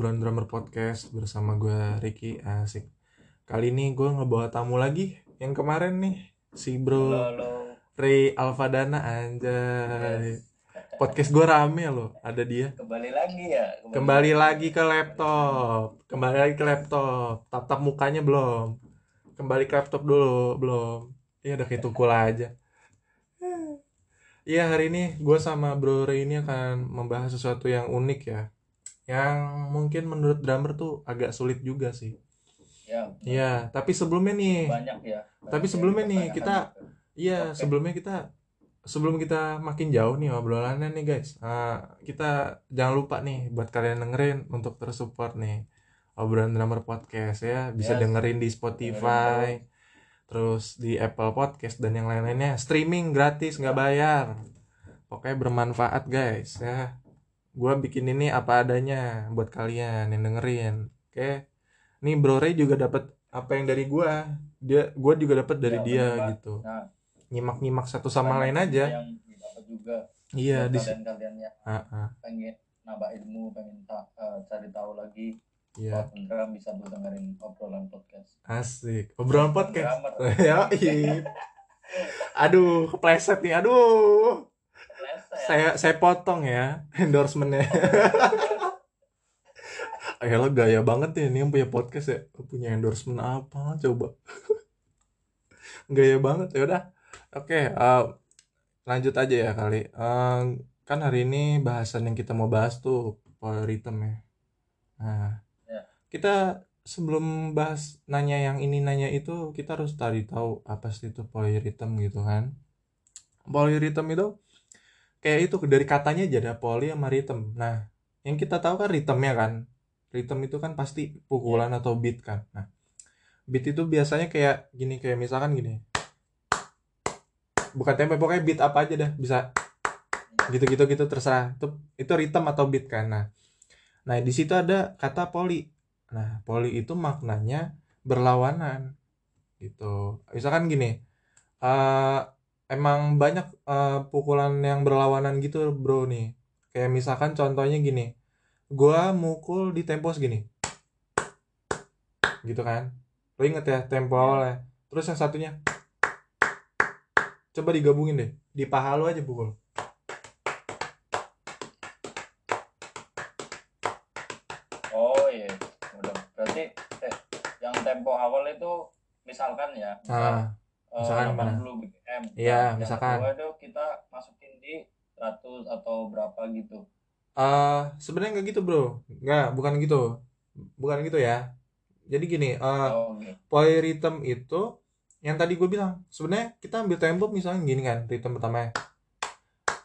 Obrolan Drummer Podcast bersama gue Ricky Asik. Kali ini gue ngebawa tamu lagi yang kemarin nih si Bro Halo, halo. Ray Alfadana anjay. Podcast gue rame loh, ada dia. Kembali lagi ya. Kembali lagi ke laptop, kembali lagi ke laptop. Tap-tap mukanya belum. Kembali ke laptop dulu, belum. Iya udah kayak tukul aja. Iya hari ini gue sama Bro Ray ini akan membahas sesuatu yang unik ya Yang mungkin menurut drummer tuh agak sulit juga sih Ya, Iya tapi sebelumnya nih banyak ya. Tapi Banyak sebelumnya nih, kita-. Iya Oke. sebelumnya kita Sebelum kita makin jauh nih obrolannya nih guys eh, Kita jangan lupa nih buat kalian dengerin untuk terus support nih Obrolan Drummer Podcast ya Bisa Yes. dengerin di Spotify Terus di Apple Podcast dan yang lain-lainnya Streaming gratis nggak bayar Pokoknya bermanfaat guys ya Gua bikin ini apa adanya buat kalian yang dengerin. Oke? Nih Bro Ray juga dapat apa yang dari gua. Dia gua juga dapat dari Ya, dia bener, gitu. Nah, nyimak-nyimak satu sama lain aja. Yang didapat juga. iya di kalian-kalian ya. Ah, ah. pengen nambah ilmu, pengen ta- eh, cari tahu lagi. iya. drum bisa dengerin obrolan podcast. asik. Obrolan podcast? ya aduh kepleset nih. Aduh ya. saya saya potong ya endorsementnya. Ya lo gaya banget ya ini yang punya podcast ya. Punya endorsement apa? Coba. Gaya banget. Ya udah. Oke eh, lanjut aja ya kali. Eh, kan hari ini bahasan yang kita mau bahas tuh polyrhythm ya nah Ya. kita sebelum bahas nanya yang ini nanya itu kita harus tadi tahu apa sih itu polyrhythm gitu kan. Polyrhythm itu kayak itu dari katanya aja ada poly sama rhythm. Nah, yang kita tahu kan rhythmnya kan. Rhythm itu kan pasti pukulan atau beat kan. Nah, beat itu biasanya kayak gini kayak misalkan gini. Bukan tempo pokoknya beat apa aja dah bisa gitu-gitu gitu terserah. Itu itu rhythm atau beat kan. Nah, nah di situ ada kata poly. Nah, poly itu maknanya berlawanan gitu. Misalkan gini. eh emang banyak eh, pukulan yang berlawanan gitu bro nih. Kayak misalkan contohnya gini. Gua mukul di tempo segini. Gitu kan? Lo inget ya tempo awalnya? Terus yang satunya. Coba digabungin deh. Di paha lo aja pukul. Oh iya. Udah. Berarti eh, yang tempo awal itu misalkan ya. ah misalkan gimana? 80 BPM. Iya, Yang misalkan. kedua itu kita masukin di 100 atau berapa gitu. eh sebenarnya nggak gitu bro nggak bukan gitu bukan gitu ya jadi gini eh oh, gitu. polyrhythm itu yang tadi gue bilang sebenarnya kita ambil tempo misalnya gini kan rhythm pertama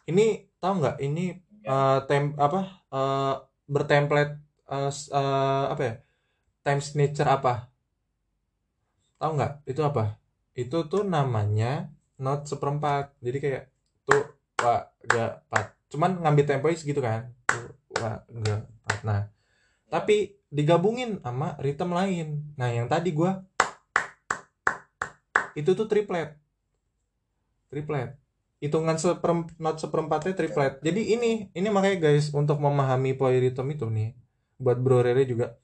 ini tahu nggak ini Ya. eh, tem apa eh, bertemplate eh, s- eh, apa ya time signature apa tahu nggak itu apa itu tuh namanya not seperempat. Jadi kayak tuh wa ga pat. Cuman ngambil temponya segitu kan. Tuh wa ga pat. Nah tapi digabungin sama rhythm lain. Nah yang tadi gua itu tuh triplet. Triplet. Hitungan seperem, not seperempatnya triplet. Jadi ini ini makanya guys untuk memahami polyrhythm itu nih buat bro Rere juga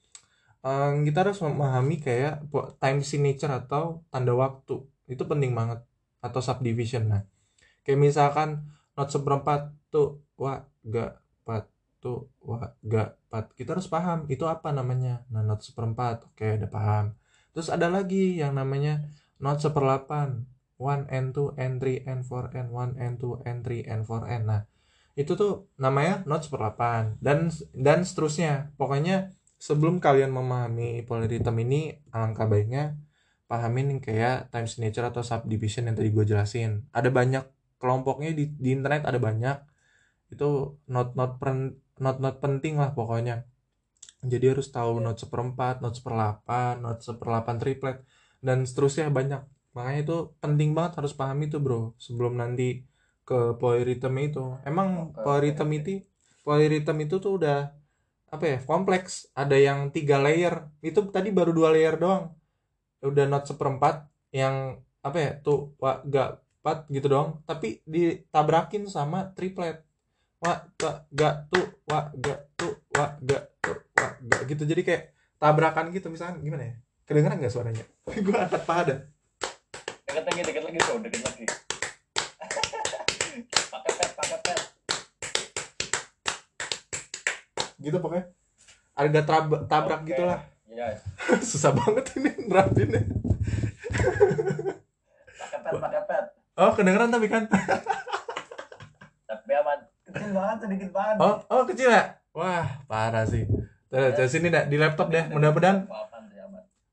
eh, kita harus memahami kayak po- time signature atau tanda waktu. Itu penting banget. Atau subdivision nah. Kayak misalkan not seperempat tuh wa ga pat tuh wa ga pat. Kita harus paham itu apa namanya. Nah not seperempat oke udah paham. Terus ada lagi yang namanya not seperlapan. 1 and 2 and 3 and 4 and 1 and 2 and 3 and 4 and. Nah itu tuh namanya not seperlapan. Dan dan seterusnya. Pokoknya sebelum kalian memahami polyrhythm ini alangkah baiknya pahamin yang kayak time signature atau subdivision yang tadi gue jelasin. Ada banyak kelompoknya di, di internet ada banyak. Itu not not pen, not not penting lah pokoknya. Jadi harus tahu not seperempat not seperlapan not seperlapan triplet dan seterusnya banyak. Makanya itu penting banget harus pahami itu bro sebelum nanti ke polyrhythm itu. Emang polyrhythm itu polyrhythm itu tuh udah apa ya kompleks. Ada yang tiga layer. Itu tadi baru dua layer doang. Udah not seperempat. Yang apa ya tuh wa ga pat gitu doang. Tapi ditabrakin sama triplet. Wa ga ga tuh wa ga tuh wa ga tuh Nggak gitu. Jadi kayak tabrakan gitu. Misalkan gimana ya? Kedengeran nggak suaranya? Gue angkat paha dah. Deket lagi deket lagi bro. Deket lagi. Pakai pet pakai pet gitu pokoknya. Ada trab- tabrak Oke. gitu lah iya. Susah banget ini nerapinnya pakai pet pakai pet. Oh kedengeran tapi kan? Tapi aman. Kecil banget sedikit banget. Oh oh kecil ya? Wah parah sih. Tuh, dari sini dah di laptop deh mudah-mudahan.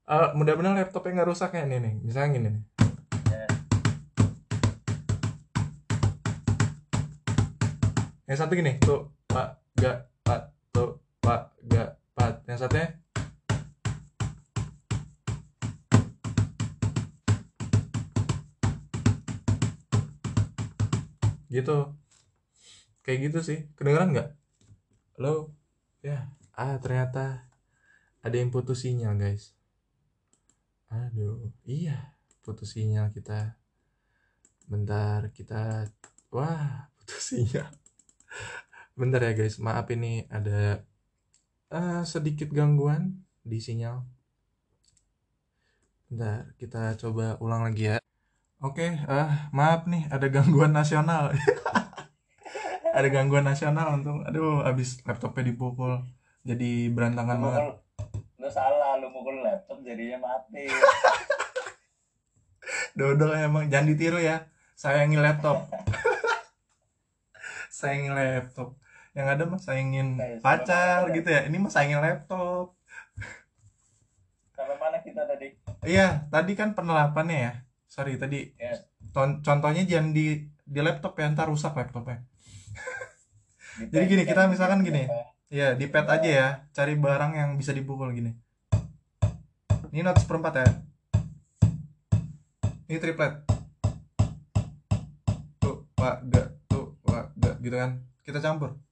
eh, mudah-mudahan laptopnya nggak rusak ya nih nih. Misalnya gini nih. Ya yang satu gini tuh pak gak yang satunya? Gitu. Kayak gitu sih. Kedengeran nggak? Lo ya. Ah ternyata ada yang putus sinyal guys. Aduh iya. Putus sinyal kita. Bentar kita wah putus sinyal. Bentar ya guys. Maaf ini ada eh, sedikit gangguan di sinyal bentar kita coba ulang lagi ya oke eh maaf nih ada gangguan nasional ada gangguan nasional untung aduh abis laptopnya dipukul jadi berantakan lu banget lu salah lu mukul laptop jadinya mati Dodol emang jangan ditiru ya. Sayangi laptop. sayangi laptop. Yang ada mah sayangin Guys, pacar gitu ya. Ini mah sayangin laptop. sampai mana kita tadi Iya, tadi kan penerapannya ya. Sorry tadi. Ya. Ton- contohnya jangan di di laptop ya, ntar rusak laptopnya. Di Jadi pet, gini, kan, kita misalkan pet, gini. Iya, di pad aja ya. Cari barang yang bisa dipukul gini. Ini not seperempat ya. Ini triplet. Tuh, pak, gak, tuh, pak, gak, gitu kan. Kita campur.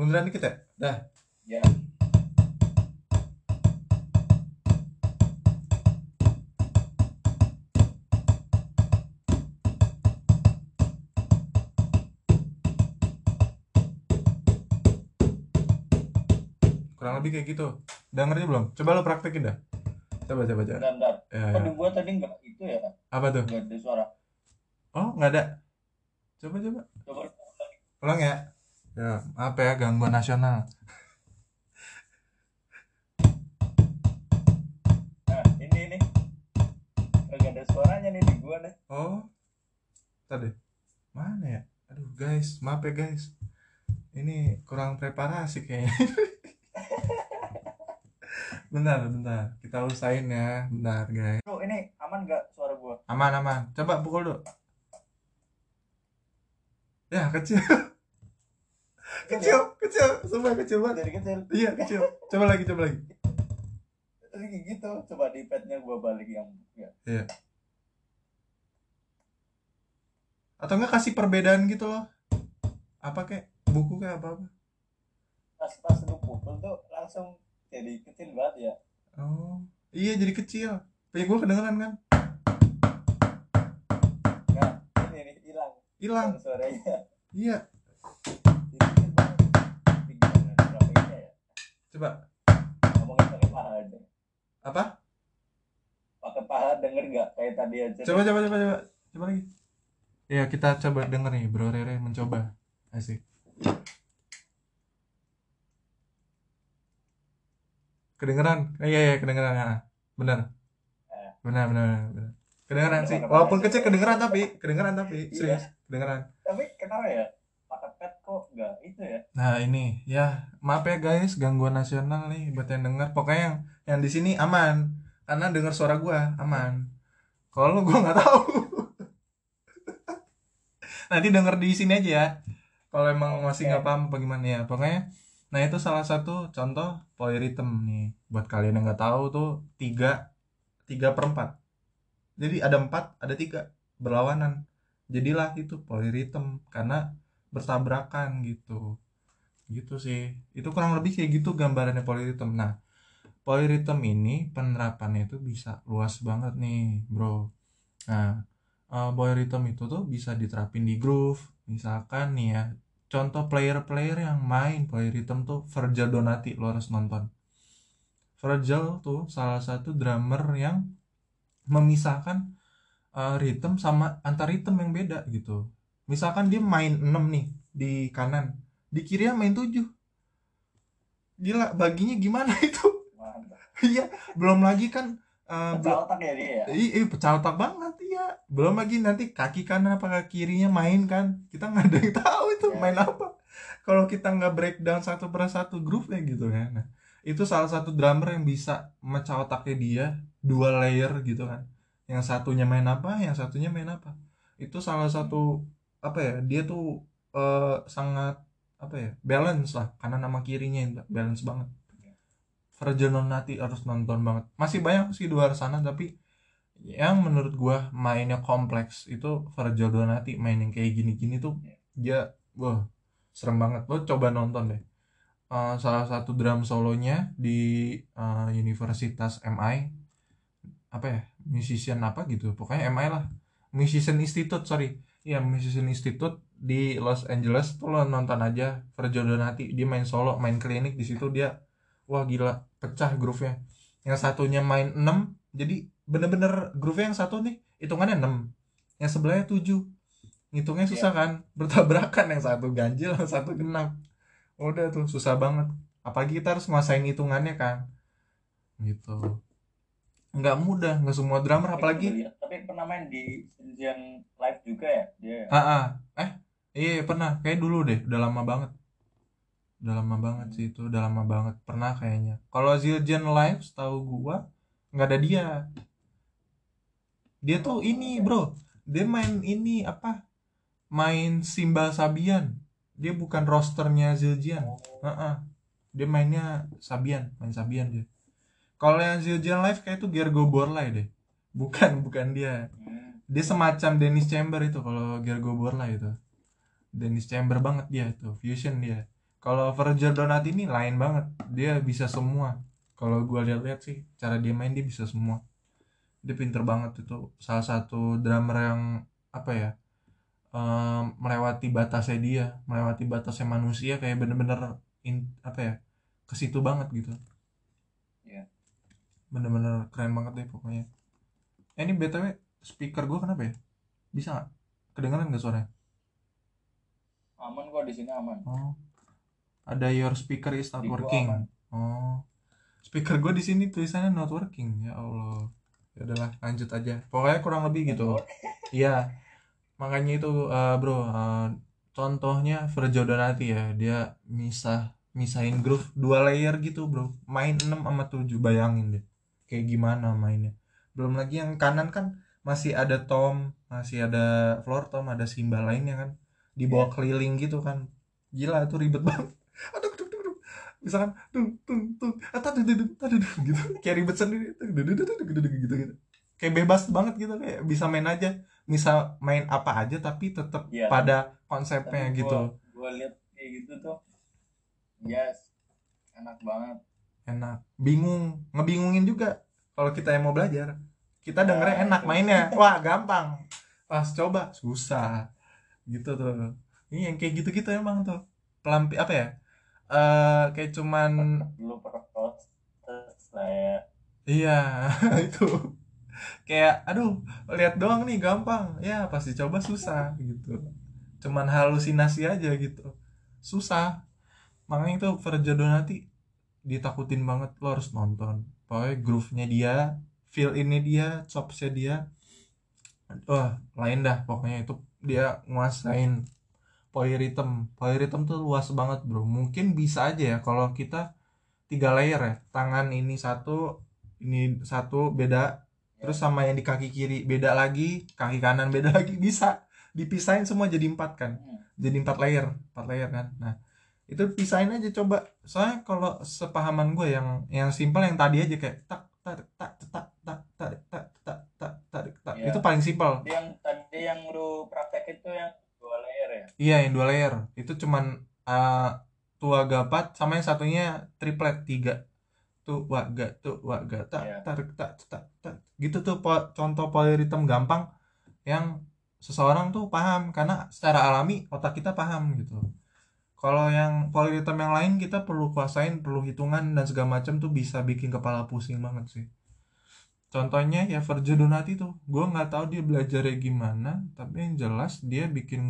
Munduran dikit ya? Dah. ya Kurang lebih kayak gitu. Udah ngerti belum? Coba lo praktekin dah. Coba, coba, coba. bentar bentar Ya, ya. di gua tadi nggak itu ya Apa tuh? nggak ada suara Oh, nggak ada. Coba, coba. coba Ulang ya. Ya, apa ya gangguan nasional. nah ini ini nggak ada suaranya nih di gua nih Oh. Tadi. Mana ya? Aduh, guys, maaf ya, guys. Ini kurang preparasi kayaknya. bentar, bentar. Kita usahain ya. Bentar, guys. bro ini aman nggak suara gua Aman, aman. Coba pukul dulu. Ya, kecil. kecil, kecil. Sumpah kecil banget. dari kecil Iya, kecil. Coba lagi, coba lagi. Kayak gitu coba di padnya gua balik yang ya Iya. Atau enggak kasih perbedaan gitu loh. Apa kayak buku kayak apa apa? pas pas lu pukul tuh langsung jadi kecil banget ya Oh, iya jadi kecil. Punya gue kedengeran kan? nggak ini hilang Hilang. suaranya Iya. Coba. ngomongin pakai paha aja Apa? pakai paha denger nggak kayak tadi aja Coba coba coba coba. Coba lagi. Ya, kita coba denger nih, Bro Rere mencoba. Asik. Kedengeran? Eh, iya iya kedengeran ya. Benar. Eh. Benar benar benar. Kedengeran sih. Walaupun kecil kedengeran tapi kedengeran tapi Iya. serius kedengeran. tapi kenapa ya kok nggak itu ya Nah ini ya maaf ya guys gangguan nasional nih buat yang denger pokoknya yang yang di sini aman karena denger suara gua aman. Kalau gua nggak tahu. Nanti denger di sini aja ya. Kalau emang masih nggak paham apa gimana ya pokoknya. Nah itu salah satu contoh polyrhythm nih buat kalian yang nggak tahu tuh tiga tiga per empat. Jadi ada empat ada tiga berlawanan. Jadilah itu polyrhythm karena bertabrakan gitu. Gitu sih. Itu kurang lebih kayak gitu gambarannya polyrhythm nah polyrhythm ini penerapannya itu bisa luas banget nih bro. Nah uh, boy rhythm itu tuh bisa diterapin di groove. Misalkan nih ya contoh player-player yang main boy rhythm tuh Virgil Donati lo harus nonton. Virgil tuh salah satu drummer yang memisahkan uh, rhythm sama antar rhythm yang beda gitu misalkan dia main 6 nih di kanan di kiri main 7 gila baginya gimana itu? Iya belum lagi kan uh, pecah otak ya dia ya? Iya pecah otak banget iya. Belum lagi nanti kaki kanan apa kaki kirinya main kan. Kita nggak ada yang tahu itu yeah. main apa. Kalau kita nggak breakdown satu persatu groove nya gitu kan. Nah, itu salah satu drummer yang bisa mecah otaknya dia dua layer gitu kan. Yang satunya main apa yang satunya main apa. Itu salah satu apa ya dia tuh uh, sangat apa ya balance lah karena nama kirinya balance banget. Virgil Nonati harus nonton banget. Masih banyak sih di luar sana tapi yang menurut gua mainnya kompleks itu Virgil Donati main yang kayak gini-gini tuh dia wah serem banget. Lo coba nonton deh. Uh, salah satu drum solonya di uh, Universitas MI apa ya musician apa gitu pokoknya MI lah. Musician institute sorry ya musician institute di Los Angeles tuh lo nonton aja Virgil Donati dia main solo main klinik di situ dia wah gila pecah groove-nya. Yang satunya main 6 jadi bener-bener groove yang satu nih hitungannya 6 yang sebelahnya 7 ngitungnya susah yeah. kan bertabrakan yang satu ganjil yang satu genap. Udah tuh susah banget. Apalagi kita harus nguasain hitungannya kan. Gitu nggak mudah nggak semua drummer apalagi tapi pernah main di yang live juga ya dia ah, ah. eh iya pernah. Kayak dulu deh udah lama banget. Udah lama banget sih itu udah lama banget. Pernah kayaknya. Kalau Zildjian live setahu gua nggak ada dia. Dia tuh ini bro. Dia main ini apa? Main Simba Sabian. Dia bukan rosternya Zildjian. Oh. uh -uh. dia mainnya Sabian main Sabian dia kalau yang Zildjian live kayak itu Gergo Borlai deh. Bukan bukan dia. Dia semacam Dennis Chamber itu kalau Gergo Borlai itu. Dennis Chamber banget dia itu fusion dia. Kalau Virgil Donati ini lain banget. Dia bisa semua. Kalau gue lihat-lihat sih cara dia main dia bisa semua. Dia pinter banget itu. Salah satu drummer yang apa ya um, melewati batasnya dia melewati batasnya manusia kayak bener-bener in, apa ya ke situ banget gitu. Bener-bener keren banget deh pokoknya. Eh, ini btw speaker gue kenapa ya? Bisa nggak? Kedengeran nggak suaranya? Aman kok di sini aman. Oh. Ada your speaker is not working. oh. Speaker gue di sini tulisannya not working. Ya allah. Ya udahlah lanjut aja. Pokoknya kurang lebih gitu. Iya. Makanya itu uh, bro uh, contohnya Virgil Donati ya. Dia misah misahin groove dua layer gitu bro. Main 6 sama 7 bayangin deh kayak gimana mainnya belum lagi yang kanan kan masih ada tom masih ada floor tom ada simbal lainnya kan dibawa yeah. keliling gitu kan gila itu ribet banget aduh aduh aduh misalkan tung tung tung atau aduh aduh aduh gitu kayak ribet sendiri gitu gitu kayak bebas banget gitu kayak bisa main aja bisa main apa aja tapi tetap ya, pada konsepnya tapi gitu gua, lihat kayak gitu tuh yes enak banget enak. Bingung. Ngebingungin juga kalau kita yang mau belajar. Kita dengernya nah, enak mainnya. Wah gampang. Pas coba susah. Gitu tuh. Ini yang kayak gitu-gitu emang tuh. Pelampi apa ya? Uh, kayak cuman lu saya. Iya itu. Kayak aduh lihat doang nih gampang. Ya pasti coba susah gitu. Cuman halusinasi aja gitu. Susah. Makanya itu Verja Donati ditakutin banget lo harus nonton. Pokoknya groove-nya dia feel ini dia chopsnya dia wah lain dah pokoknya. Itu dia nguasain polyrhythm polyrhythm tuh luas banget bro. Mungkin bisa aja ya kalau kita tiga layer ya. Tangan ini satu ini satu beda. Terus sama yang di kaki kiri beda lagi. Kaki kanan beda lagi. Bisa dipisahin semua jadi empat kan. Hmm. jadi empat layer empat layer kan. Nah itu pisahin aja coba soalnya kalau sepahaman gue yang yang simpel yang tadi aja kayak tak tak tak tak tak tak tak tak tak tak tak itu paling simpel yang tadi yang lu praktek itu yang iya yang dua layer itu cuman uh, tua gapat sama yang satunya triplet tiga tuh wa ga tuh wa ga tak Iya. tarik tak tak tak gitu tuh po- contoh polyrhythm gampang yang seseorang tuh paham karena secara alami otak kita paham gitu kalau yang polyrhythm yang lain kita perlu kuasain perlu hitungan dan segala macam tuh bisa bikin kepala pusing banget sih. Contohnya ya Virgil Donati tuh gue nggak tahu dia belajarnya gimana tapi yang jelas dia bikin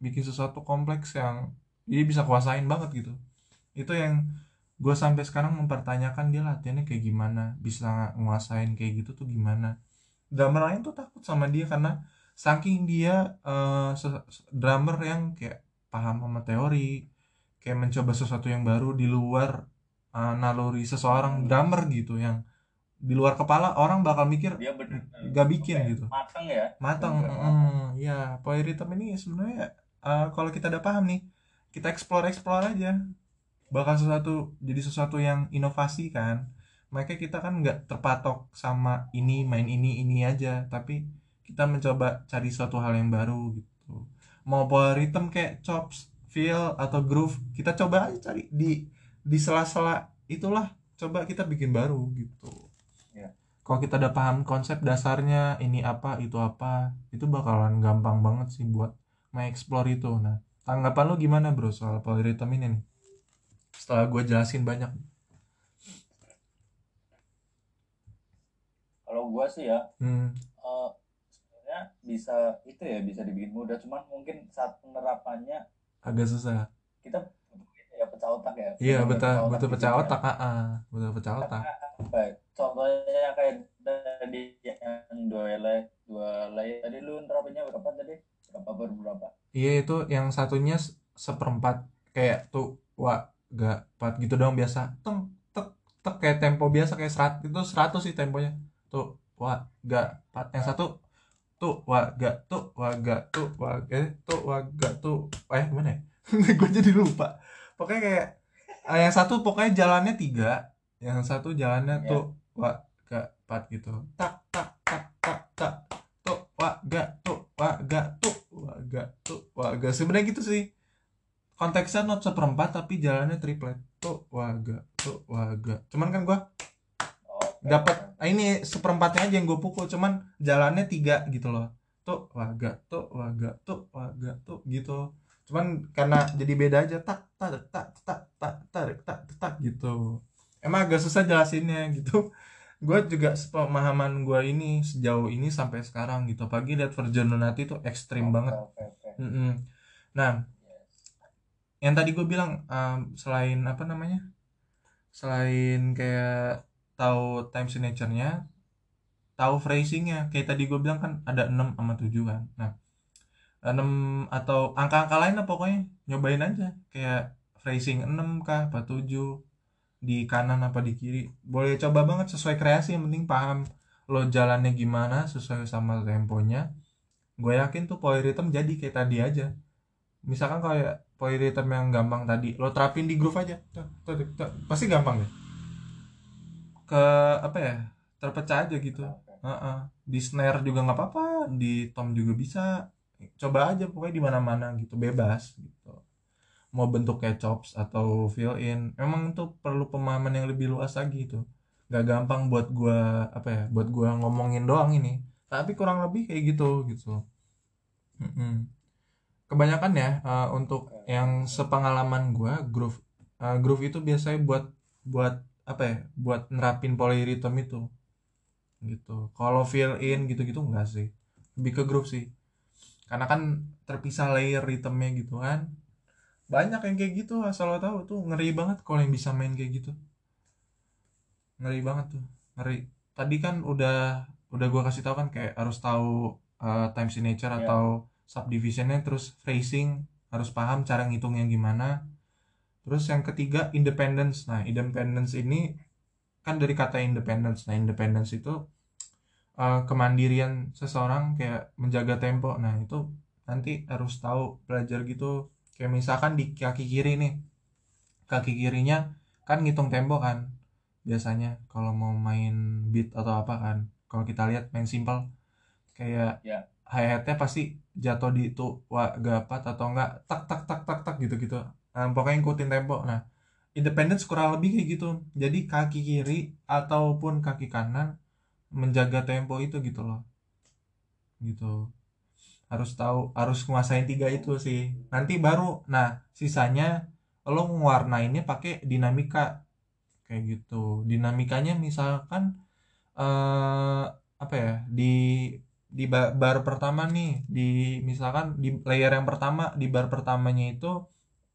bikin sesuatu kompleks yang dia bisa kuasain banget gitu. Itu yang gue sampai sekarang mempertanyakan dia latihannya kayak gimana bisa nguasain kayak gitu tuh gimana. Drummer lain tuh takut sama dia karena saking dia se- drummer yang kayak paham sama teori kayak mencoba sesuatu yang baru di luar eh, naluri seseorang drummer gitu yang di luar kepala orang bakal mikir dia bener. Gak bikin ya, gitu. mateng ya? Matang Bener. mm, ya polyrhythm ini sebenarnya eh, kalau kita udah paham nih kita explore explore aja. Bakal sesuatu jadi sesuatu yang inovasi kan. Makanya kita kan nggak terpatok sama ini main ini ini aja. Tapi kita mencoba cari suatu hal yang baru gitu mau polyrhythm kayak chops feel atau groove kita coba aja cari di di sela-sela itulah. Coba kita bikin baru gitu. Ya. kalau kita udah paham konsep dasarnya ini apa itu apa itu bakalan gampang banget sih buat mengeksplor itu. Nah tanggapan lu gimana bro soal polyrhythm ini nih? Setelah gue jelasin banyak. Kalau gua sih ya hmm, eh, sebenarnya bisa itu ya bisa dibikin mudah. Cuman mungkin saat penerapannya agak susah. kita ya pecah otak ya. Iya betul betul pecah ya. otak ah, ah. betul pecah otak. ya, contohnya kayak tadi yang dua lay dua lay tadi lu nerapinnya berapa tadi? Berapa per berapa? Iya itu yang satunya se- seperempat. Kayak tuh wah gak empat gitu doang biasa. Teng tek tek kayak tempo biasa kayak serat itu seratus sih temponya. Tuh wah gak empat. Yang satu tuh wah gak tuh wah gak tuh wah eh tuh wah gak tuh eh mana ya? Gue jadi lupa. Pokoknya kayak ah, yang satu pokoknya jalannya tiga yang satu jalannya Ya. tuh wah gak empat gitu. Tak tak tak tak tak. Tuh wah gak tuh wah gak tuh wah gak tuh wah gak. Sebenarnya gitu sih. Konteksnya not seperempat tapi jalannya triplet tuh wah gak tuh wah gak. Cuman kan gua oh, dapat ah, ini seperempatnya aja yang gue pukul cuman jalannya tiga gitu loh. Tuh waga tuh waga tuh waga tuh gitu. Cuman karena jadi beda aja tak tak tak tak tak tarik tak tak gitu. Emang agak susah jelasinnya gitu. Gue juga pemahaman gue ini sejauh ini sampai sekarang gitu. Pagi lihat Virgin Donati tuh ekstrim Oke, banget. oke oke. Mm-mm. nah yang tadi gue bilang um, selain apa namanya selain kayak tahu time signature-nya tahu phrasing-nya. Kayak tadi gue bilang kan ada 6 sama 7 kan. Nah 6 atau angka-angka lain lah pokoknya. Nyobain aja. Kayak phrasing 6 kah apa 7 di kanan apa di kiri. Boleh coba banget sesuai kreasi yang penting paham lo jalannya gimana sesuai sama temponya. Gue yakin tuh polyrhythm jadi kayak tadi aja. Misalkan kayak polyrhythm yang gampang tadi lo terapin di groove aja. Pasti gampang deh ke apa ya terpecah aja gitu. Oke. Heeh. di snare juga nggak apa-apa di tom juga bisa. Coba aja pokoknya di mana-mana gitu bebas gitu. Mau bentuk kayak chops atau fill in emang itu perlu pemahaman yang lebih luas lagi itu. Nggak gampang buat gua apa ya buat gua ngomongin doang ini. Tapi kurang lebih kayak gitu gitu. Mm-mm. kebanyakan ya eh, untuk yang sepengalaman gua groove eh, groove itu biasanya buat buat apa ya buat nerapin polyrhythm itu. Gitu. Kalau fill in gitu-gitu enggak sih. Lebih ke groove sih. Karena kan terpisah layer ritmenya gitu kan. Banyak yang kayak gitu asal lo tahu tuh. Ngeri banget kalau yang bisa main kayak gitu. Ngeri banget tuh. Ngeri. Tadi kan udah udah gua kasih tahu kan kayak harus tahu uh, time signature Iya. atau subdivisionnya terus phrasing harus paham cara ngitungnya gimana terus yang ketiga independence. Nah independence ini kan dari kata independence. Nah independence itu uh, kemandirian seseorang kayak menjaga tempo. Nah itu nanti harus tahu belajar gitu. Kayak misalkan di kaki kiri nih. Kaki kirinya kan ngitung tempo kan biasanya kalau mau main beat atau apa kan. Kalau kita lihat main simple kayak Ya. hi hatnya pasti jatuh di itu wah gapat atau enggak tak tak tak tak tak gitu gitu nah, pokoknya ikutin tempo. Nah independence kurang lebih kayak gitu. Jadi kaki kiri ataupun kaki kanan menjaga tempo itu gitu loh. Gitu. Harus tahu harus nguasain tiga itu sih. Nanti baru nah sisanya lo ngewarnainnya pakai dinamika. Kayak gitu. Dinamikanya misalkan eh apa ya di di ba- bar pertama nih di misalkan di layer yang pertama di bar pertamanya itu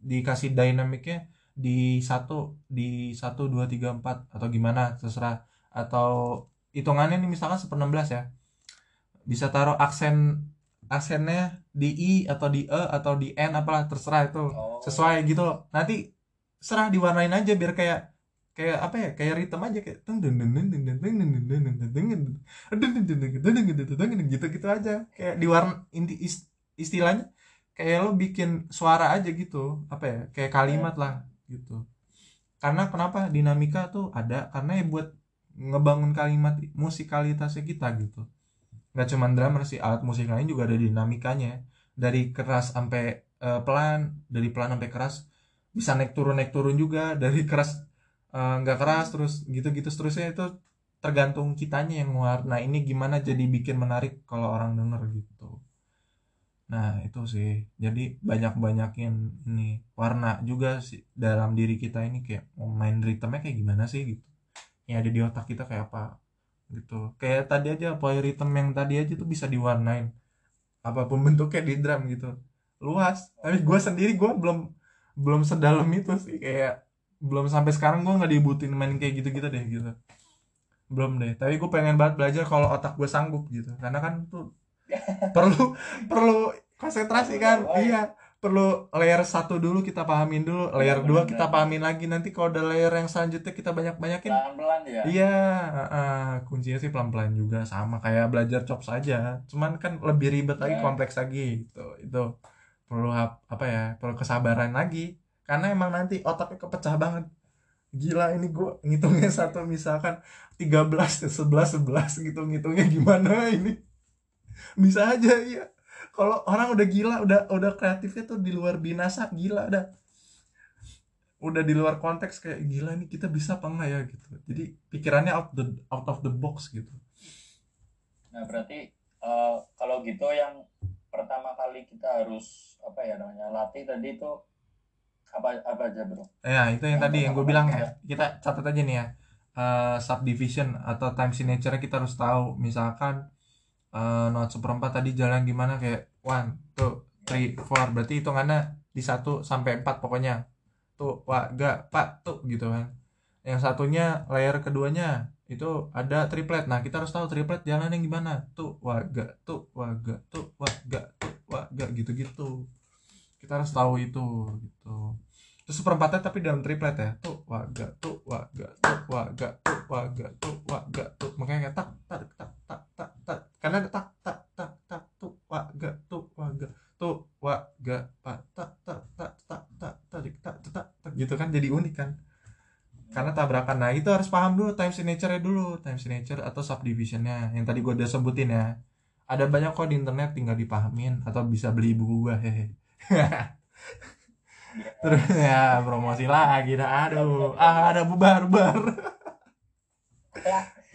dikasih dinamiknya di satu di satu dua tiga empat atau gimana terserah atau hitungannya nih misalkan seper 16 ya bisa taruh aksen aksennya di i atau di e atau di n apalah terserah itu Oh. sesuai gitu loh nanti serah diwarnain aja biar kayak kayak apa ya kayak ritme aja kayak teng deng deng deng deng deng deng deng deng deng deng deng deng deng deng deng deng deng deng gitu gitu aja kayak diwarna inti is- istilahnya kayak lo bikin suara aja gitu apa ya kayak kalimat lah gitu. Karena kenapa? Dinamika tuh ada karena ya buat ngebangun kalimat musikalitasnya kita gitu. Nggak cuman drummer sih alat musik lain juga ada dinamikanya. Dari keras sampai eh, pelan dari pelan sampai keras bisa naik turun naik turun juga. Dari keras eh, nggak keras terus gitu gitu seterusnya itu tergantung kitanya yang warna ini gimana jadi bikin menarik kalau orang denger gitu nah itu sih. Jadi banyak banyakin ini warna juga sih dalam diri kita ini kayak mau main ritmenya kayak gimana sih gitu. Yang ada di otak kita kayak apa gitu. Kayak tadi aja rhythm yang tadi aja tuh bisa diwarnain. Apa pun bentuknya di drum gitu. Luas. Tapi gue sendiri gue belum belum sedalam itu sih. Kayak belum sampai sekarang gue nggak dibutuhin main kayak gitu gitu deh gitu. Belum deh. Tapi gue pengen banget belajar kalau otak gue sanggup gitu. Karena kan tuh perlu perlu konsentrasi kan iya perlu layer satu dulu kita pahamin dulu layer dua kita pahamin lagi nanti kalau ada layer yang selanjutnya kita banyak banyakin pelan-pelan ya Iya, heeh. kuncinya sih pelan-pelan juga sama kayak belajar chop saja. Cuman kan lebih ribet lagi, Ya. kompleks lagi gitu. Itu perlu apa ya? Perlu kesabaran lagi. Karena emang nanti otaknya kepecah banget. Gila ini gue ngitungnya satu misalkan 13 11 11 gitu ngitungnya gimana ini? Bisa aja ya. Kalau orang udah gila, udah udah kreatifnya tuh di luar binasa, gila dah. Udah di luar konteks kayak gila nih kita bisa apa enggak ya? gitu. Jadi pikirannya out the out of the box gitu. Nah berarti eh, kalau gitu yang pertama kali kita harus apa ya namanya latih tadi itu apa apa aja bro? Ya itu yang Yang tadi yang gue bilang kali ya. kita catat aja nih ya. Eh, subdivision atau time signature kita harus tahu. Misalkan eh not seperempat tadi jalan gimana? Kayak one two three four. Berarti hitungannya di satu sampai empat pokoknya. Tuh wah gak pak tuh gitu kan. Yang satunya layer keduanya itu ada triplet. Nah kita harus tahu triplet jalannya gimana. Tuh waga tuh waga tuh waga tuh waga gitu gitu kita harus tahu itu gitu terus seperempatnya tapi dalam triplet ya tuh waga tuh waga tuh waga tuh waga tuh waga tuh makanya kayak tak tak tak tak tak tak karena tak tak tak tak tuh waga tuh waga tuh waga pak tak tak tak tak tak tak tak tak tak gitu kan jadi unik kan karena tabrakan nah itu harus paham dulu time signature dulu time signature atau subdivisionnya yang tadi gue udah sebutin ya ada banyak kok di internet tinggal dipahamin atau bisa beli buku gue hehe terus ya promosi lagi dah aduh. Ah ada bubar bubar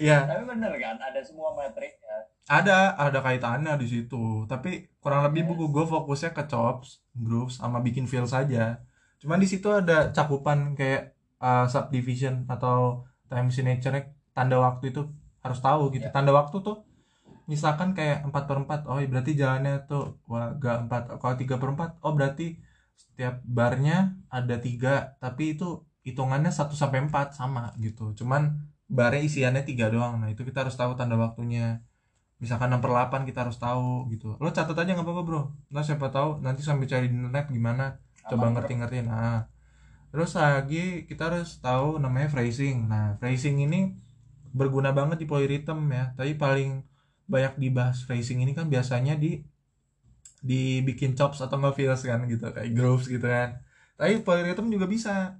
ya tapi bener kan ada semua metriknya ada ada kaitannya di situ. Tapi kurang lebih buku gue fokusnya ke chops grooves sama bikin feel saja cuman di situ ada cakupan kayak uh, subdivision atau time signature tanda waktu itu harus tahu gitu. Ya. tanda waktu tuh misalkan kayak 4 per 4 oh berarti jalannya tuh wah gak 4 kalau 3 per 4 oh berarti setiap barnya ada tiga tapi itu hitungannya 1 sampai 4 sama gitu. Cuman barnya isiannya tiga doang. Nah itu kita harus tahu tanda waktunya. Misalkan 6 per 8 kita harus tahu gitu. Lo catat aja nggak apa-apa bro. Ntar siapa tahu nanti sambil cari di internet gimana. Coba ngerti-ngerti. Nah terus lagi kita harus tahu namanya phrasing. Nah phrasing ini berguna banget di polyrhythm ya. Tapi paling banyak dibahas phrasing ini kan biasanya di dibikin chops atau nggak feels kan gitu kayak grooves gitu kan. Tapi polyrhythm juga bisa.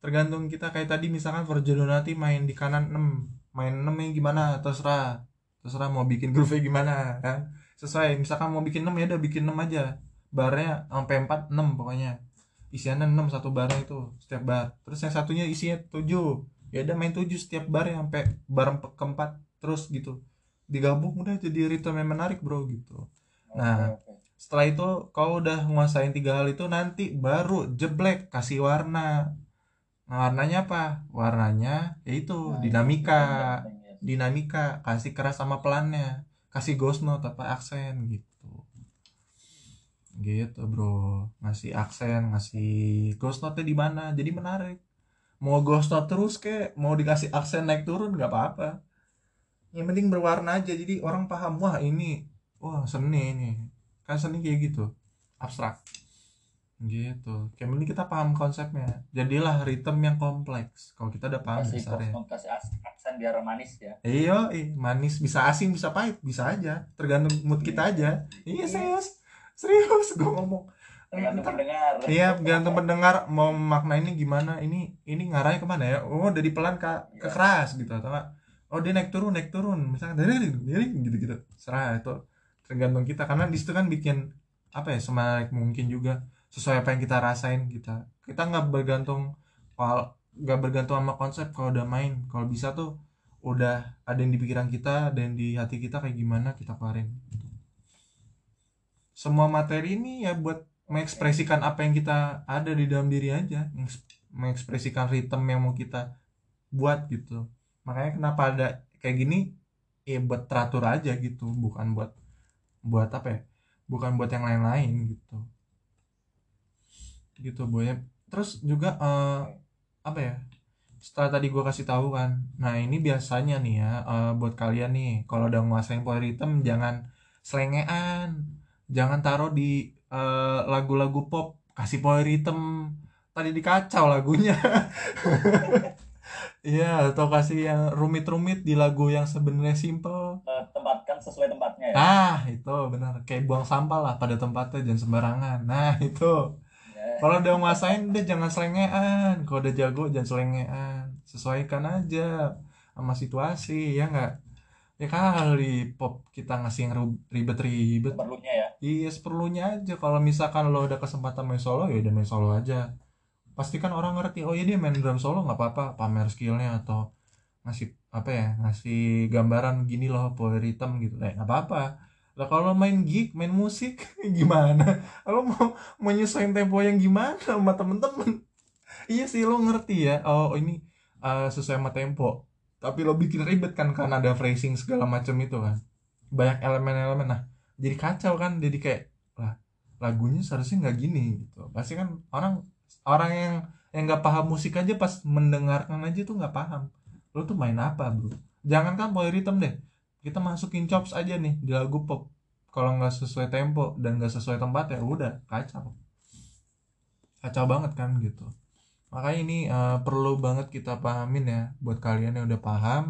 Tergantung kita kayak tadi misalkan Forjo Donati main di kanan 6 main 6 nya gimana terserah. Terserah mau bikin groove nya gimana kan? Sesuai misalkan mau bikin 6 ya udah bikin 6 aja. Barnya sampai 4 6 pokoknya. Isiannya 6 satu bar itu setiap bar. Terus yang satunya isinya 7 ya udah main 7 setiap bar ya sampai bar keempat terus gitu. Digabung udah jadi ritme yang menarik bro gitu. Nah. Oke, oke. Setelah itu kau udah nguasain tiga hal itu nanti baru jeblek kasih warna. Nah, warnanya apa? Warnanya yaitu Nah, dinamika. ya. dinamika kasih keras sama pelannya. Kasih ghost note apa aksen gitu. Gitu bro. Ngasih aksen ngasih ghost note di mana jadi menarik. Mau ghost note terus kek mau dikasih aksen naik turun nggak apa-apa. Yang penting berwarna aja jadi orang paham wah ini wah seni ini kan seni kayak gitu abstrak. Gitu. Kayak penting kita paham konsepnya. Jadilah ritme yang kompleks. Kalau kita udah paham kasih dasarnya kasih as- aksen biar manis ya. Iya, ih, manis. Bisa asin bisa pahit. Bisa aja. Tergantung mood kita aja. Iya serius, serius gue ngomong. tergantung Ntar- pendengar. Iya, tergantung pendengar mau maknainnya gimana. Ini ini ngarahnya ke mana ya? Oh dari pelan ke ke Iya. keras gitu atau enggak? Oh dia naik turun naik turun. Misalnya dari dari gitu gitu. Serah itu tergantung kita. Karena di situ kan bikin apa ya semenarik mungkin juga. Sesuai apa yang kita rasain kita kita nggak bergantung kalau nggak bergantung sama konsep kalau udah main. Kalau bisa tuh udah ada yang di pikiran kita dan di hati kita kayak gimana kita keluarin. Semua materi ini ya buat mengekspresikan apa yang kita ada di dalam diri aja. Mengeks- mengekspresikan ritme yang mau kita buat gitu. Makanya kenapa ada kayak gini? Ya buat teratur aja gitu bukan buat buat apa ya? Bukan buat yang lain-lain gitu. Gitu boy terus juga eh, apa ya? Setelah tadi gue kasih tahu kan nah ini biasanya nih ya eh, buat kalian nih kalau udah nguasain power rhythm jangan selengean. Jangan taruh di eh, lagu-lagu pop kasih power rhythm tadi dikacau lagunya. Iya, atau kasih yang rumit-rumit di lagu yang sebenarnya simple. Sesuai tempatnya ya Ah, itu benar. Kayak buang sampah lah pada tempatnya, jangan sembarangan. Nah, itu. Ya. Kalau udah nguasain udah jangan selengean. Kalau udah jago jangan selengean. Sesuaikan aja sama situasi, ya nggak? Ya kali pop kita ngasih yang ribet-ribet. perlunya ya Iya, seperlunya aja. Kalau misalkan lo udah kesempatan main solo, ya udah main solo aja. Pasti kan orang ngerti, oh iya dia main drum solo nggak apa-apa, pamer skillnya atau ngasih apa ya, ngasih gambaran gini loh power rhythm gitu. Eh, nggak apa-apa. Lah kalau main gig, main musik gimana? Lo mau menyesuaikan tempo yang gimana sama temen-temen? Iya sih lo ngerti ya. Oh ini eh, sesuai sama tempo. Tapi lo bikin ribet kan karena ada phrasing segala macam itu kan. Banyak elemen-elemen. Nah, jadi kacau kan jadi kayak lah lagunya seharusnya nggak gini gitu pasti kan orang orang yang yang nggak paham musik aja pas mendengarkan aja tuh nggak paham lo tuh main apa bro? Jangan kan power rhythm deh. Kita masukin chops aja nih di lagu pop. Kalau nggak sesuai tempo dan nggak sesuai tempat ya udah kacau. Kacau banget kan gitu. Makanya ini eh, perlu banget kita pahamin ya buat kalian yang udah paham.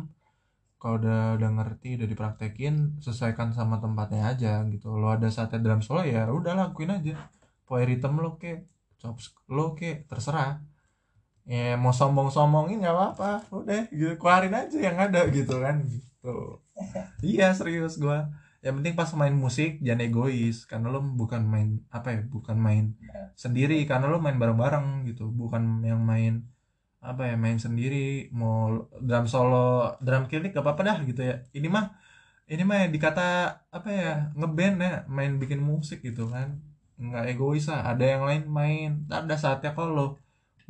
Kalau udah udah ngerti udah dipraktekin sesuaikan sama tempatnya aja gitu. Lo ada saatnya drum solo ya udah lakuin aja. Power rhythm lo ke chops lo ke terserah ya mau sombong-sombongin nggak apa-apa udah gitu keluarin aja yang ada gitu kan gitu. Iya serius gua. Yang penting pas main musik jangan egois karena lo bukan main apa ya bukan main sendiri karena lo main bareng-bareng gitu. Bukan yang main apa ya main sendiri mau drum solo drum kill gak apa-apa dah gitu ya. Ini mah ini mah dikata apa ya ngeband ya main bikin musik gitu kan. Nggak egois lah ada yang lain main. Ada saatnya kalau lo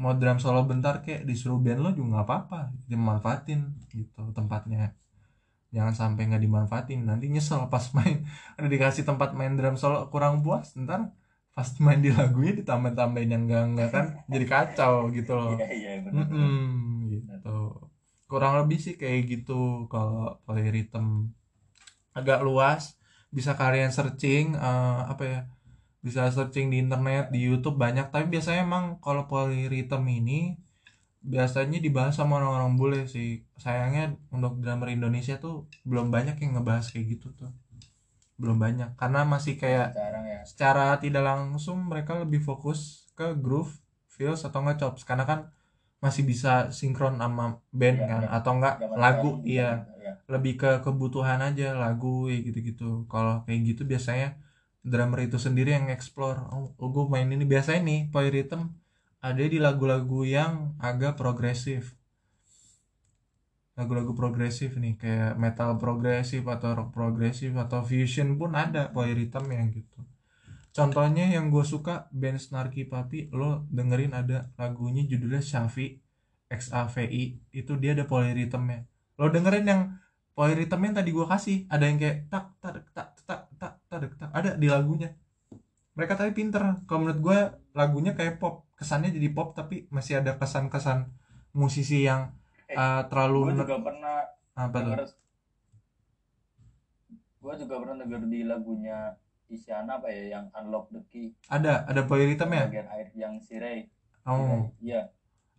mau drum solo bentar kayak disuruh band lo juga nggak apa-apa dimanfaatin gitu tempatnya. Jangan sampai nggak dimanfaatin nanti nyesel pas main. Ada dikasih tempat main drum solo kurang puas ntar pas main di lagunya ditambah-tambahin yang enggak enggak kan jadi kacau gitu loh. Iya iya gitu. Kurang lebih sih kayak gitu kalau polyrhythm agak luas bisa kalian searching eh, apa ya bisa searching di internet di YouTube banyak. Tapi biasanya emang kalau polyrhythm ini biasanya dibahas sama orang-orang bule sih. Sayangnya untuk drummer Indonesia tuh belum banyak yang ngebahas kayak gitu tuh. Belum banyak. Karena masih kayak ya. secara tidak langsung mereka lebih fokus ke groove, feels atau enggak chops. Karena kan masih bisa sinkron sama band Iya, kan? iya. atau enggak Zaman lagu iya. gitu, ya. lebih ke kebutuhan aja lagu ya gitu-gitu. Kalau kayak gitu biasanya drummer itu sendiri yang explore oh, gue main ini. Biasanya nih polyrhythm ada di lagu-lagu yang agak progresif. Lagu-lagu progresif nih kayak metal progresif atau rock progresif atau fusion pun ada Poiritem yang gitu. Contohnya yang gue suka band Snarky Papi lo dengerin ada lagunya judulnya Shafi XAVI itu dia ada polyrhythmnya lo dengerin yang polyrhythm yang tadi gue kasih ada yang kayak tak tak tak tak tak tak tak ada di lagunya. Mereka tadi pinter. Kalau menurut gue lagunya kayak pop. Kesannya jadi pop tapi masih ada kesan-kesan musisi yang uh, terlalu gue juga pernah apa tuh? gue juga pernah denger di lagunya Isyana apa ya yang Unlock the Key. Ada ada polyrhythm ya? Bagian air yang Sirei oh. Iya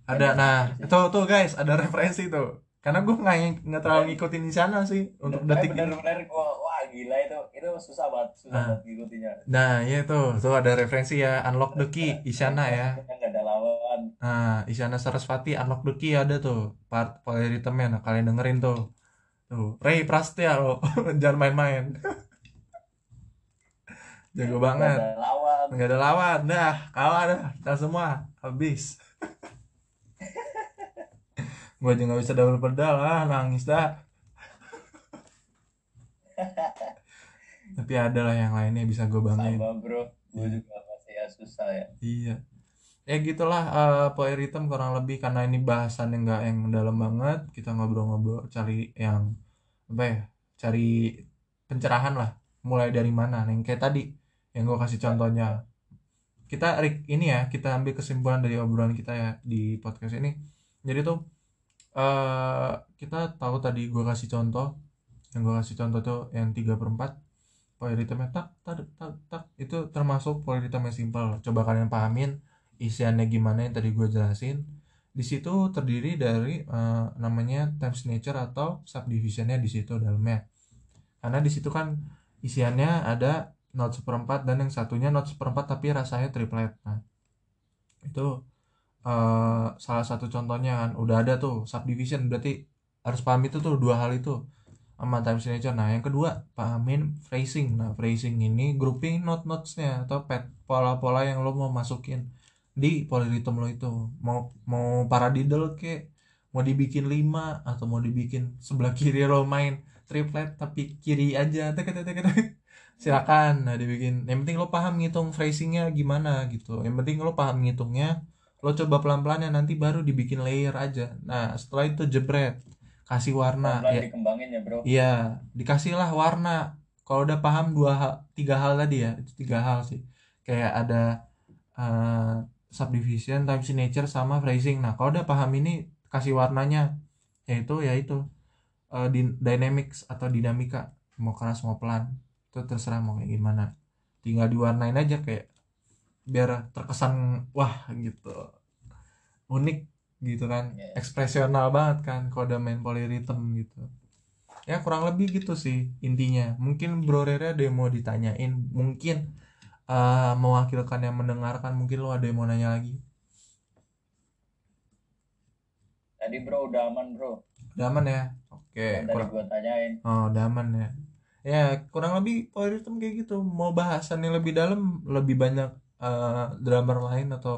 ada Ada nah referensi. tuh tuh guys ada referensi tuh. Karena gue nggak nggak terlalu ngikutin di sana sih untuk Eh, detik ini. bener-bener wah, wah gila itu itu susah banget susah Ah. banget ngikutinnya. Nah iya tuh tuh ada referensi ya unlock the key Isyana ya. nggak ada lawan. Nah Isyana Sarasvati unlock the key ada tuh part polyrhythmnya nah kalian dengerin tuh. Tuh Ray Prastya lo jangan main-main. Jago Nggak banget. ada lawan. Nggak ada lawan dah kalah dah kita semua habis. Gue aja nggak bisa double pedal ah nangis dah tapi ada lah yang lainnya bisa gue banggain. Sama bro. Gue Iya. juga masih ya susah ya. Iya. Ya gitulah uh, power rhythm kurang lebih karena ini bahasan yang nggak yang dalam banget kita ngobrol-ngobrol cari yang apa ya cari pencerahan lah. Mulai dari mana? Yang kayak tadi yang gue kasih contohnya. Kita ini ya kita ambil kesimpulan dari obrolan kita ya di podcast ini. Jadi tuh eh kita tahu tadi gue kasih contoh yang gue kasih contoh tuh yang 3 per 4 polyrhythmnya tak tak tak tak. Itu termasuk polyrhythm yang simpel. Coba kalian pahamin isiannya gimana yang tadi gue jelasin. Di situ terdiri dari eh, namanya time signature atau subdivisionnya di situ dalamnya. Karena di situ kan isiannya ada not seperempat dan yang satunya not seperempat tapi rasanya triplet. Nah itu eh, salah satu contohnya kan. Udah ada tuh subdivision. Berarti harus paham itu tuh dua hal itu sama time signature. Nah yang kedua pahamin phrasing. Nah phrasing ini grouping note notesnya atau pet pola-pola yang lo mau masukin di polyrhythm lo itu. Mau mau paradiddle ke mau dibikin 5 atau mau dibikin sebelah kiri lo main triplet tapi kiri aja tek tek tek. Silakan. Nah dibikin yang penting lo paham ngitung phrasingnya gimana gitu. Yang penting lo paham ngitungnya lo coba pelan-pelan ya nanti baru dibikin layer aja. Nah setelah itu jebret kasih warna pelan ya dikembangin ya bro Iya, dikasihlah warna. Kalau udah paham dua hal, tiga hal tadi ya, itu tiga hal sih. Kayak ada eh, subdivision, time signature, sama phrasing. Nah, kalau udah paham ini, kasih warnanya, yaitu yaitu eh, din- dynamics atau dinamika, mau keras mau pelan, itu terserah mau kayak gimana. Tinggal diwarnain aja kayak biar terkesan wah gitu, unik gitu kan, Iya. ekspresional banget kan kalau udah main polyrhythm gitu. Ya kurang lebih gitu sih intinya. Mungkin Bro Rere ada yang mau ditanyain? Mungkin eh, mewakilkan yang mendengarkan mungkin lo ada yang mau nanya lagi? Tadi bro udah aman bro. Udah aman ya? Oke tadi kurang tanyain. Oh udah aman ya. Ya kurang lebih polyrhythm kayak gitu. Mau bahasan yang lebih dalam lebih banyak eh, drummer lain atau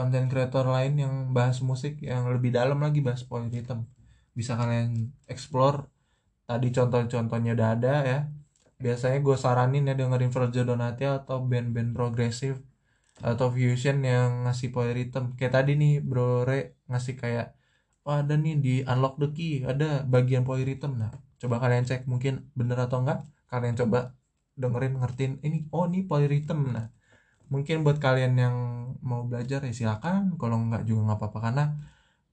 konten kreator lain yang bahas musik yang lebih dalam lagi bahas polyrhythm bisa kalian explore. Tadi contoh-contohnya udah ada ya. Biasanya gue saranin ya dengerin Virgil Donati atau band-band progresif atau fusion yang ngasih polyrhythm kayak tadi nih Bro Re ngasih kayak wah ada nih di Unlock the Key ada bagian polyrhythm nah coba kalian cek mungkin bener atau enggak. Kalian coba dengerin ngertiin ini oh ini polyrhythm nah mungkin buat kalian yang mau belajar ya silakan. Kalau enggak juga nggak apa-apa karena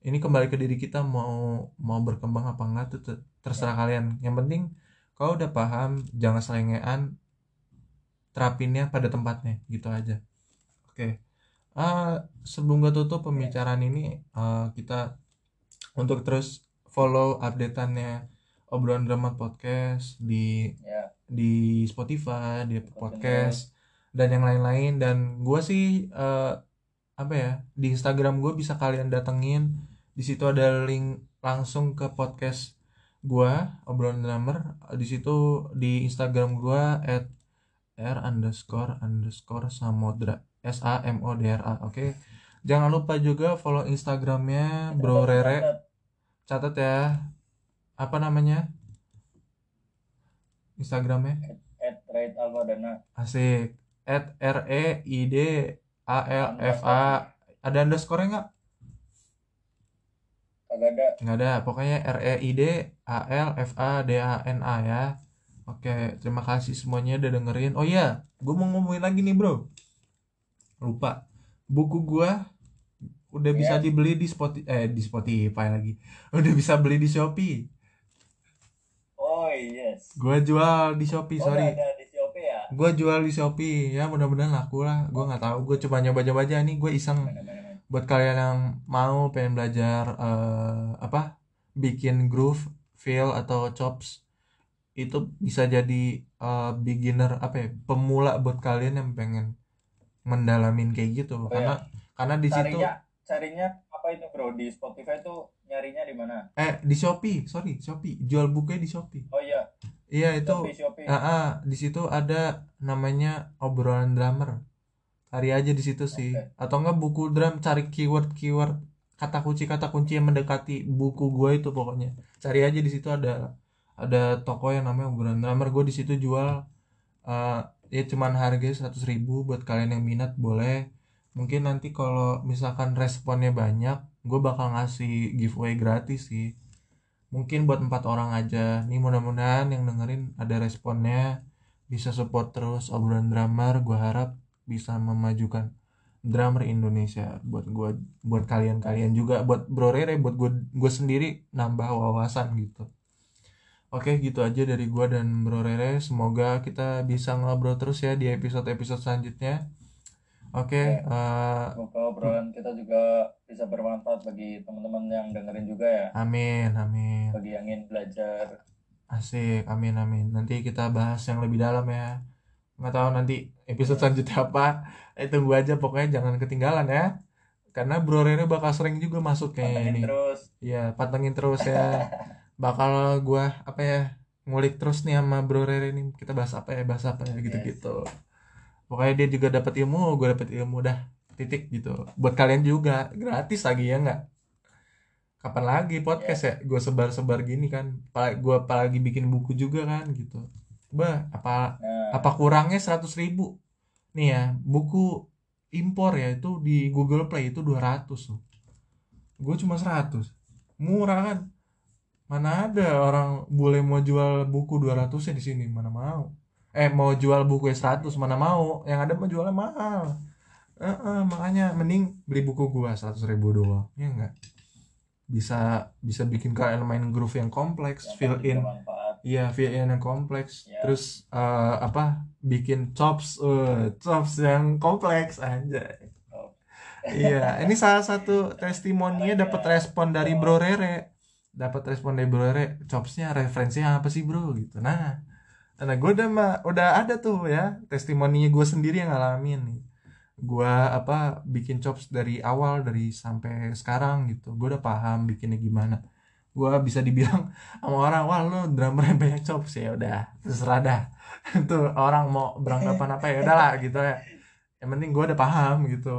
ini kembali ke diri kita mau mau berkembang apa enggak tuh ter- terserah kalian. Yang penting kalau udah paham jangan selengean terapinnya pada tempatnya gitu aja. Oke. Ah, sebelum gue tutup pembicaraan ini ah, kita untuk terus follow updateannya obrolan drama podcast di ya. di Spotify, di Apple Podcast dan yang lain-lain. Dan gue sih eh, apa ya di Instagram gue bisa kalian datengin. Di situ ada link langsung ke podcast gue obrolan drummer. Di situ di Instagram gue at r underscore underscore samodra. S a m o d r a oke? Jangan lupa juga follow instagramnya bro rere. catat. Ya. Apa namanya? Instagramnya? At dana asik at r e i d a l f a. Ada underscore nggak? Kagak ada. Nggak ada. Pokoknya R E I D A L F A D A N A ya. Oke terima kasih semuanya udah dengerin. Oh iya gue mau ngomongin lagi nih bro. Lupa. Buku gua udah bisa Iya. dibeli di Spotify eh di Spotify lagi. Udah bisa beli di Shopee. Oh yes. Gua jual di Shopee oh sorry. nggak ada ya gua jual di Shopee. Ya mudah-mudahan laku lah. Gua nggak tahu. Gue coba nyoba-nyoba aja. Nih gue iseng. Buat kalian yang mau pengen belajar eh, apa bikin groove feel atau chops itu bisa jadi eh, beginner apa ya pemula buat kalian yang pengen mendalamin kayak gitu Oh, karena karena di situ carinya carinya apa itu bro? Di Spotify tuh nyarinya di mana? Eh di Shopee. Sorry Shopee. Jual bukunya di Shopee. Oh iya iya itu Shopee Shopee. Ah ah, di situ ada namanya obrolan drummer. Cari aja di situ sih. Oke. atau enggak buku drum cari keyword keyword kata kunci kata kunci yang mendekati buku gue itu pokoknya. Cari aja di situ ada ada toko yang namanya obrolan drummer. Gue di situ jual eh, ya cuman harganya 100.000 ribu buat kalian yang minat boleh. Mungkin nanti kalau misalkan responnya banyak gue bakal ngasih giveaway gratis sih mungkin buat empat orang aja. Nih mudah-mudahan yang dengerin ada responnya. Bisa support terus obrolan drummer. Gue harap bisa memajukan drummer Indonesia. Buat gua buat kalian-kalian juga. Buat Bro Rere buat gue gue sendiri nambah wawasan gitu. Oke gitu aja dari gua dan Bro Rere. Semoga kita bisa ngobrol terus ya di episode-episode selanjutnya Oke eh, semoga obrolan kita juga bisa bermanfaat bagi teman-teman yang dengerin juga ya amin amin bagi yang ingin belajar Asik, amin amin. Nanti kita bahas yang lebih dalam ya. Nggak tahu nanti episode selanjutnya apa. Eh, tunggu aja pokoknya jangan ketinggalan ya. Karena Bro Rere bakal sering juga masuk kayaknya pantengin ini. terus Iya, pantengin terus ya. Bakal gua apa ya ngulik terus nih sama Bro Rere nih. Kita bahas apa ya, bahas apa ya gitu-gitu. Pokoknya dia juga dapat ilmu, gue dapat ilmu dah. Titik gitu. Buat kalian juga gratis lagi ya nggak? Kapan lagi podcast ya? Gue sebar-sebar gini kan. Gue apalagi bikin buku juga kan gitu. Bah, apa nah apa kurangnya 100.000 ribu nih ya buku impor ya itu di Google Play itu 200 loh gue cuma 100 murah kan mana ada orang boleh mau jual buku 200 ya di sini mana mau eh mau jual buku 100 mana mau yang ada mau jualnya mahal Heeh, makanya mending beli buku gua 100.000 ribu doang ya enggak bisa bisa bikin kalian main groove yang kompleks yang fill in Iya, VN yang kompleks. Ya. Terus eh, apa? Bikin chops, eh chops yang kompleks aja. Oh. iya, ini salah satu testimoninya dapat respon dari Bro Rere. Dapat respon dari Bro Rere, chopsnya referensinya apa sih, Bro? gitu. Nah, nah gue udah ma- udah ada tuh ya testimoninya gue sendiri yang ngalamin nih. Gua apa bikin chops dari awal dari sampai sekarang gitu. Gue udah paham bikinnya gimana. Gua bisa dibilang sama orang wah lu drummer yang banyak chops. Ya udah terserah dah. Tuh orang mau beranggapan apa ya udahlah gitu ya. Yang penting gue udah paham gitu.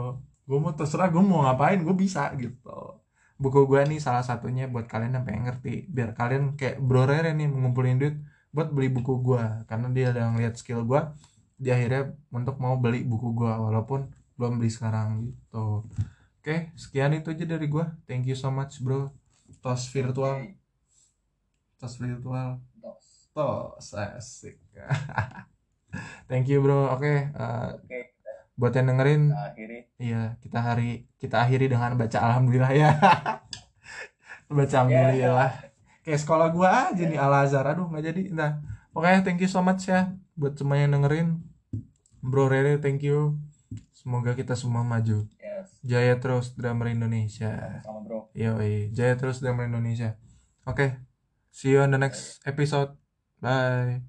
Gue mau terserah gue mau ngapain gue bisa gitu. Buku gue nih salah satunya buat kalian yang pengen ngerti. Biar kalian kayak bro Rere nih ngumpulin duit buat beli buku gue karena dia udah ngeliat skill gue dia akhirnya untuk mau beli buku gue walaupun belum beli sekarang gitu. Oke sekian itu aja dari gue thank you so much bro. Tos virtual. Tos virtual. Tos. asik. Thank you bro. Oke eh, oke. buat yang dengerin kita akhiri. iya kita hari kita akhiri dengan baca alhamdulillah ya. Baca alhamdulillah kayak sekolah gua aja nih Al Azhar. Aduh nggak jadi. Nah pokoknya thank you so much ya buat semua yang dengerin. Bro Rere thank you. Semoga kita semua maju. Yes. Jaya terus drummer Indonesia. Sama bro. Yoi, jaya terus drummer Indonesia. Oke see you on the next episode. Bye